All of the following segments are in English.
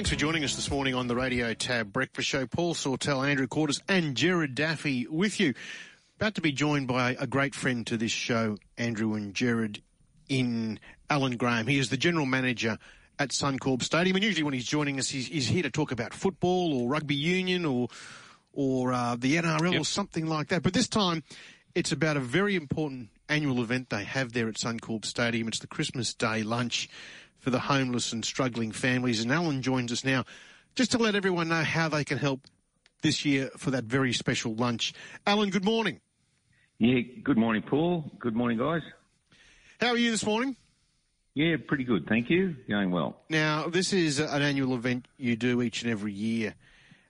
Thanks for joining us this morning on the Radio TAB Breakfast Show. Paul Sawtell, Andrew Quarters, and Gerard Daffy with you. About to be joined by a great friend to this show, Andrew and Gerard, in Alan Graham. He is the General Manager at Suncorp Stadium, and usually when he's joining us, he's, he's here to talk about football or rugby union or or uh, the NRL yep. or something like that. But this time, it's about a very important annual event they have there at Suncorp Stadium. It's the Christmas Day lunch for the homeless and struggling families. And Alan joins us now just to let everyone know how they can help this year for that very special lunch. Alan, good morning. Yeah, good morning, Paul. Good morning, guys. How are you this morning? Yeah, pretty good, thank you. Going well. Now, this is an annual event you do each and every year,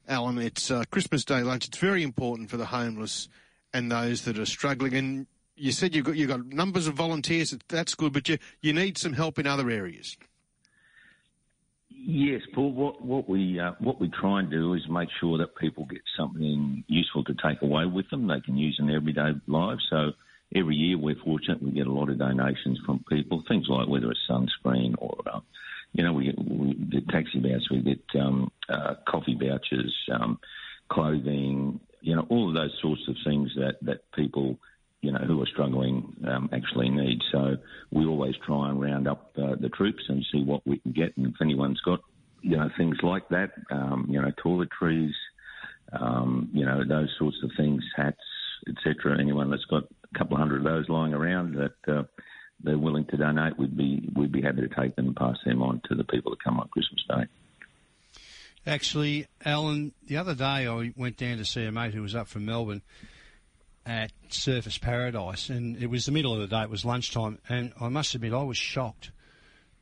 Alan. It's uh, Christmas Day lunch. It's very important for the homeless and those that are struggling. And you said you've got you've got numbers of volunteers. That's good, but you you need some help in other areas. Yes, Paul. What what we uh, what we try and do is make sure that people get something useful to take away with them. They can use in their everyday lives. So every year we're fortunate we get a lot of donations from people. Things like whether it's sunscreen or uh, you know we get, we get taxi vouchers, we get um, uh, coffee vouchers, um, clothing. You know all of those sorts of things that that people you know, who are struggling um, actually need. So we always try and round up uh, the troops and see what we can get. And if anyone's got, you know, things like that, um, you know, toiletries, um, you know, those sorts of things, hats, etc. Anyone that's got a couple of hundred of those lying around that uh, they're willing to donate, we'd be we'd be happy to take them and pass them on to the people that come on Christmas Day. Actually, Alan, the other day I went down to see a mate who was up from Melbourne at Surfers Paradise, and it was the middle of the day. It was lunchtime, and I must admit I was shocked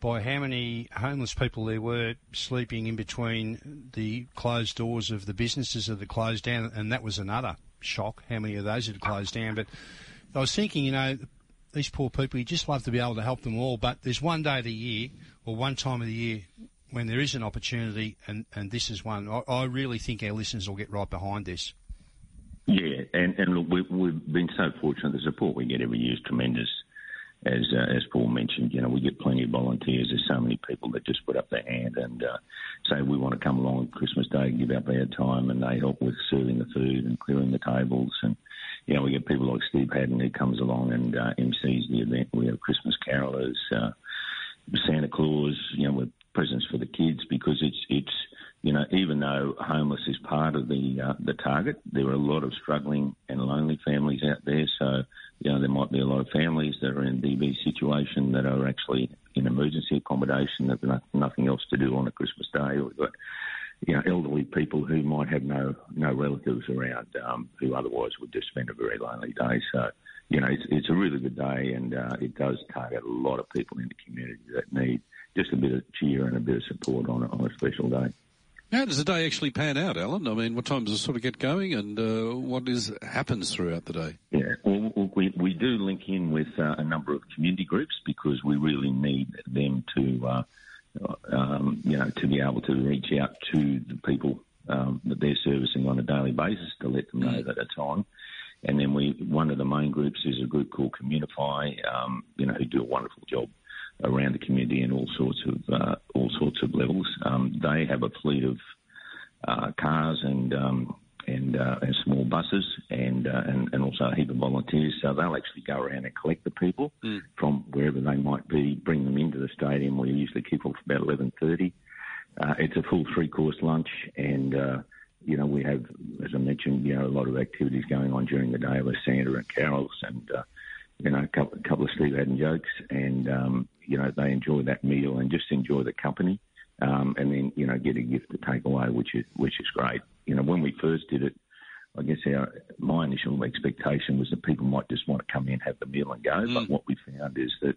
by how many homeless people there were sleeping in between the closed doors of the businesses that had closed down, and that was another shock. How many of those had closed down? But I was thinking, you know, these poor people, you just love to be able to help them all. But there's one day of the year, or one time of the year, when there is an opportunity, and, and this is one. I, I really think our listeners will get right behind this. Yeah, and, and look, we, we've been so fortunate. The support we get every year is tremendous. As uh, as Paul mentioned, you know, we get plenty of volunteers. There's so many people that just put up their hand and uh, say we want to come along on Christmas Day, and give up our time, and they help with serving the food and clearing the tables. And you know, we get people like Steve Haddan who comes along and uh, MCs the event. We have Christmas carolers, uh, Santa Claus, you know, with presents for the kids because it's it's you know, even though homeless is part of the uh, the target, there are a lot of struggling and lonely families out there. So, you know, there might be a lot of families that are in DV situation that are actually in emergency accommodation that have nothing else to do on a Christmas day, or got you know elderly people who might have no no relatives around um, who otherwise would just spend a very lonely day. So, you know, it's, it's a really good day, and uh, it does target a lot of people in the community that need just a bit of cheer and a bit of support on a, on a special day. How does the day actually pan out, Alan? I mean, what time does it sort of get going, and uh, what is happens throughout the day? Yeah, well, we we do link in with uh, a number of community groups because we really need them to, uh, um, you know, to be able to reach out to the people um, that they're servicing on a daily basis to let them know mm. that it's on. And then we, one of the main groups is a group called Communify, um, you know, who do a wonderful job around the community in all sorts of uh, all sorts of levels. Um, they have a fleet of uh, cars and um, and, uh, and small buses and, uh, and and also a heap of volunteers. So they'll actually go around and collect the people mm. from wherever they might be, bring them into the stadium. We usually kick off about eleven thirty. Uh, it's a full three course lunch and. Uh, you know, we have, as I mentioned, you know, a lot of activities going on during the day with Santa and carols and, uh, you know, a couple, a couple of Steve Haddan jokes, and um, you know they enjoy that meal and just enjoy the company, um, and then you know get a gift to take away, which is which is great. You know, when we first did it, I guess our my initial expectation was that people might just want to come in, have the meal, and go. Mm. But what we found is that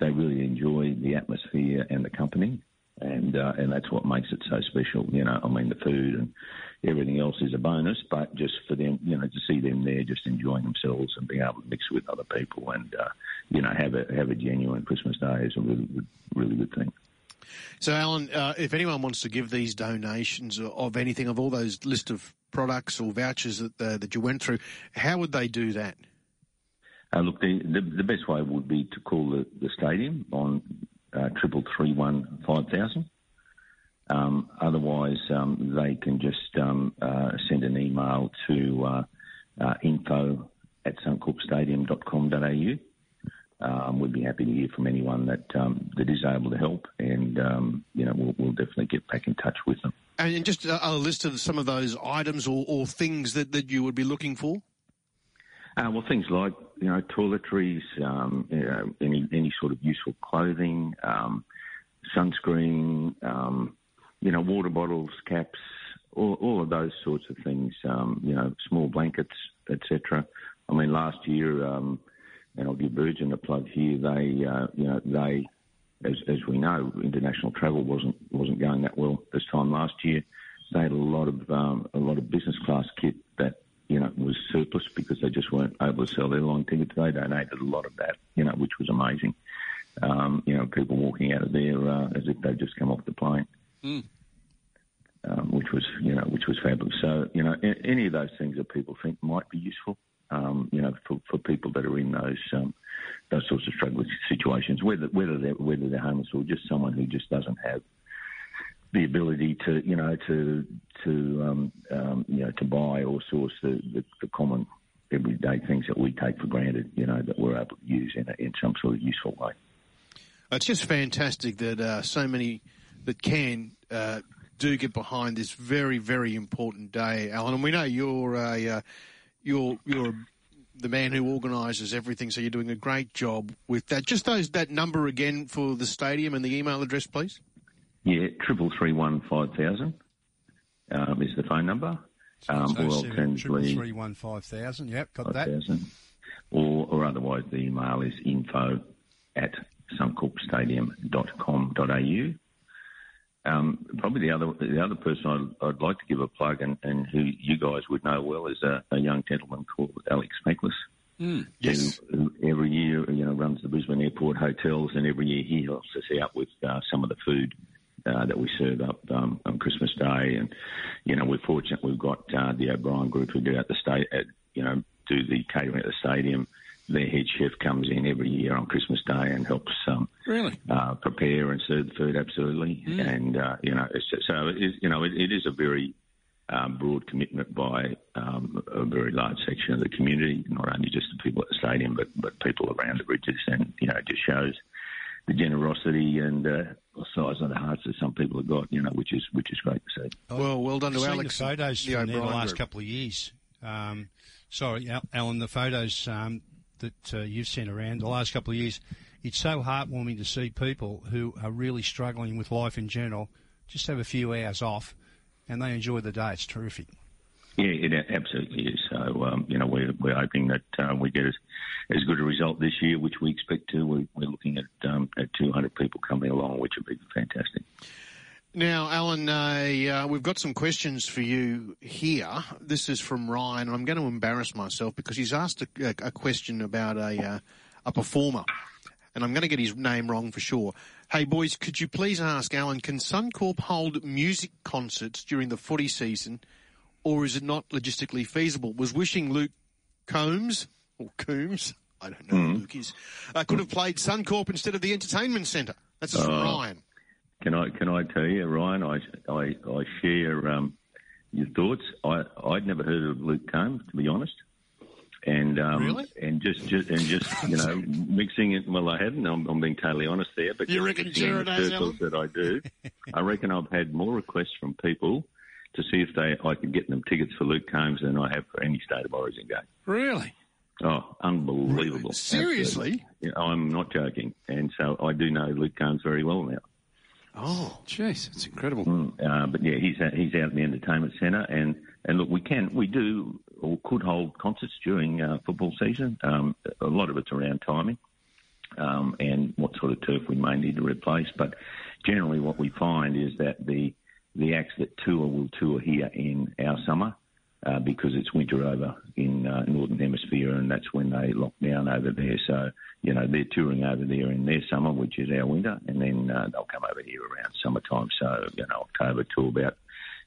they really enjoy the atmosphere and the company, and uh, and that's what makes it so special. You know, I mean the food and everything else is a bonus, but just for them, you know, to see them there, just enjoying themselves and being able to mix with other people and uh, you know have a have a genuine Christmas day is a really good, really good thing. So, Alan, uh, if anyone wants to give these donations of anything of all those list of products or vouchers that uh, that you went through, how would they do that? Uh, look, the, the, the best way would be to call the, the stadium on uh, triple three one five thousand. Um, otherwise, um, they can just um, uh, send an email to uh, uh, info at suncorpstadium.com.au. Um, we'd be happy to hear from anyone that um, that is able to help, and um, you know we'll, we'll, definitely get back in touch with them. And just a, list of some of those items or, or, things that, that you would be looking for. Uh, well, things like you know toiletries, um, you know, any any sort of useful clothing, um, sunscreen, um, you know, water bottles, caps, all, all of those sorts of things. you know, small blankets, etc. I mean, last year and I'll give Virgin a plug here. They, uh, you know, they, as, as we know, international travel wasn't wasn't going that well this time last year. They had a lot of um, a lot of business class kit that you know was surplus because they just weren't able to sell their airline tickets. They donated a lot of that, you know, which was amazing. Um, you know, people walking out of there uh, as if they'd just come off the plane. Mm. Um, which was, you know, which was fabulous. So, you know, any of those things that people think might be useful, um, you know, for, for people that are in those um, those sorts of struggling situations, whether whether they're whether they're homeless or just someone who just doesn't have the ability to you know to to um, um, you know to buy or source the, the, the, common everyday things that we take for granted, you know, that we're able to use in a, in some sort of useful way. It's just fantastic that uh, so many that can. Uh, do get behind this very, very important day, Alan. And we know you're a uh, you're you're the man who organises everything, so you're doing a great job with that. Just those that number again for the stadium and the email address, please. Yeah, triple three one five thousand um, is the phone number. Um, or alternatively, three one five thousand. Yep, got 5, that. 000. Or, or otherwise, the email is info at suncorpstadium.com.au. Um, probably the other the other person I'd, I'd, like to give a plug and, and who you guys would know well is a, a young gentleman called Alex Meklis. Mm, yes. Who, who, every year, you know, runs the Brisbane Airport hotels, and every year he helps us out with uh, some of the food uh, that we serve up um, on Christmas Day. And you know, we're fortunate we've got uh, the O'Brien Group who do at the state, at, you know, do the catering at the stadium their head chef comes in every year on Christmas Day and helps um, really uh, prepare and serve the food. Absolutely, mm. and uh, you know, just, so it is, you know, it, it is a very um, broad commitment by um, a very large section of the community, not only just the people at the stadium, but but people around the bridges, and you know, it just shows the generosity and uh, the size of the hearts that some people have got, you know, which is which is great to see. Well, well done to I've Alex. The photos from there the last group. couple of years. Um, sorry, Alan, the photos um, that uh, you've sent around the last couple of years, it's so heartwarming to see people who are really struggling with life in general just have a few hours off and they enjoy the day. It's terrific. Yeah, it absolutely is. So, um, you know, we're, we're hoping that uh, we get as, as good a result this year, which we expect to. We, are looking at, um, at 200 people coming along, which would be fantastic. Now, Alan, uh, we've got some questions for you here. This is from Ryan, and I'm going to embarrass myself because he's asked a, a question about a, uh, a performer, and I'm going to get his name wrong for sure. Hey, boys, could you please ask Alan, can Suncorp hold music concerts during the footy season, or is it not logistically feasible? Was wishing Luke Combs, or Coombs, I don't know mm. who Luke is, uh, could have played Suncorp instead of the entertainment centre. That's from uh, Ryan. Can I can I tell you, Ryan? I I, I share um, your thoughts. I I'd never heard of Luke Combs, to be honest. And um, really? and just, just and just you know mixing it. Well, I hadn't. I'm, I'm being totally honest there. But you reckon Gerard that I do, I reckon I've had more requests from people to see if they I could get them tickets for Luke Combs than I have for any state of origin game. Really? Oh, unbelievable! Seriously? I'm not joking. And so I do know Luke Combs very well now. Oh, jeez, it's incredible. Mm, uh, but yeah, he's out, he's out in the entertainment centre, and and look, we can we do or could hold concerts during uh, football season. Um, a lot of it's around timing. Um, and what sort of turf we may need to replace, but generally what we find is that the the acts that tour will tour here in our summer, uh, because it's winter over in uh, Northern Hemisphere, and that's when they lock down over there. So, you know, they're touring over there in their summer, which is our winter, and then uh, they'll come over here around summertime. So, you know, October to about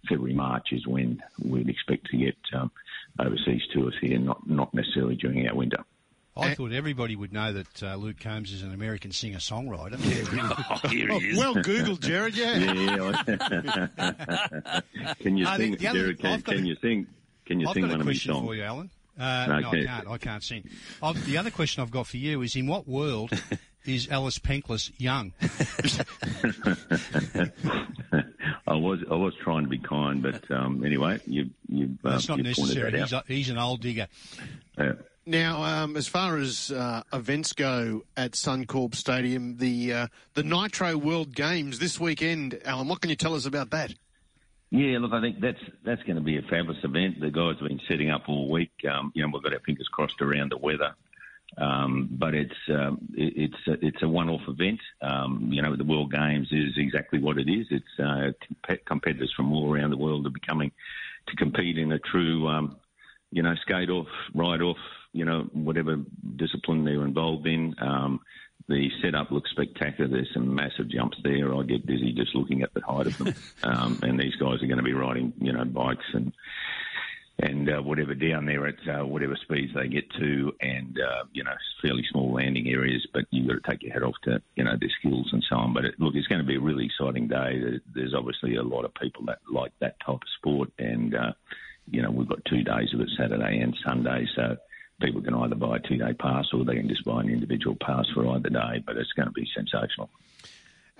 February, March is when we'd expect to get um, overseas tours here, not not necessarily during our winter. I thought everybody would know that uh, Luke Combs is an American singer-songwriter. oh, here Oh, he is. well, Google, Gerard. Yeah. Yeah. I- can you Uh, sing, the- the other- Gerard? Can, can you sing? Can you I've sing got one a of his question songs? for you, Alan. Uh, No, I can't. I can't sing. I've, the other question I've got for you is: In what world is Alice Penkless young? I was I was trying to be kind, but um, anyway, you you uh, not you pointed necessary. that He's, out. a, he's an old digger. Yeah. Now, um, as far as uh, events go at Suncorp Stadium, the uh, the Nitro World Games this weekend, Alan, what can you tell us about that? Yeah, look, I think that's that's going to be a fabulous event. The guys have been setting up all week. Um, you know, we've got our fingers crossed around the weather, um, but it's um, it, it's a, it's a one-off event. Um, you know, the World Games is exactly what it is. It's uh, comp- competitors from all around the world are becoming to compete in a true, um, you know, skate off, ride off, you know, whatever discipline they're involved in. The setup looks spectacular. There's some massive jumps there. I get dizzy just looking at the height of them. um, and these guys are going to be riding, you know, bikes and and uh, whatever down there at uh, whatever speeds they get to, and uh, you know, fairly small landing areas. But you've got to take your head off to you know their skills and so on. But it, look, it's going to be a really exciting day. There's obviously a lot of people that like that type of sport, and uh, you know, we've got two days of it, Saturday and Sunday, so people can either buy a two-day pass or they can just buy an individual pass for either day. But it's going to be sensational.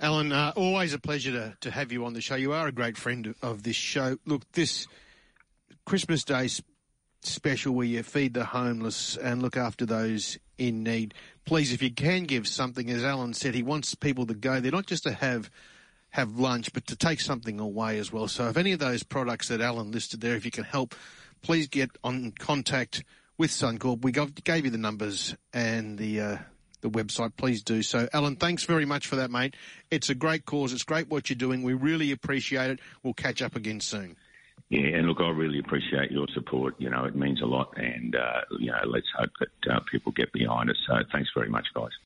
Alan, uh, always a pleasure to, to have you on the show. You are a great friend of this show. Look, this Christmas Day special where you feed the homeless and look after those in need. Please, if you can give something, as Alan said, he wants people to go there, not just to have have lunch, but to take something away as well. So if any of those products that Alan listed there, if you can help, please get on contact with Suncorp. We gave you the numbers and the uh, the website. Please do so. Alan, thanks very much for that, mate. It's a great cause. It's great what you're doing. We really appreciate it. We'll catch up again soon. Yeah, and look, I really appreciate your support. You know, it means a lot, and uh, you know, let's hope that uh, people get behind us. So, thanks very much, guys.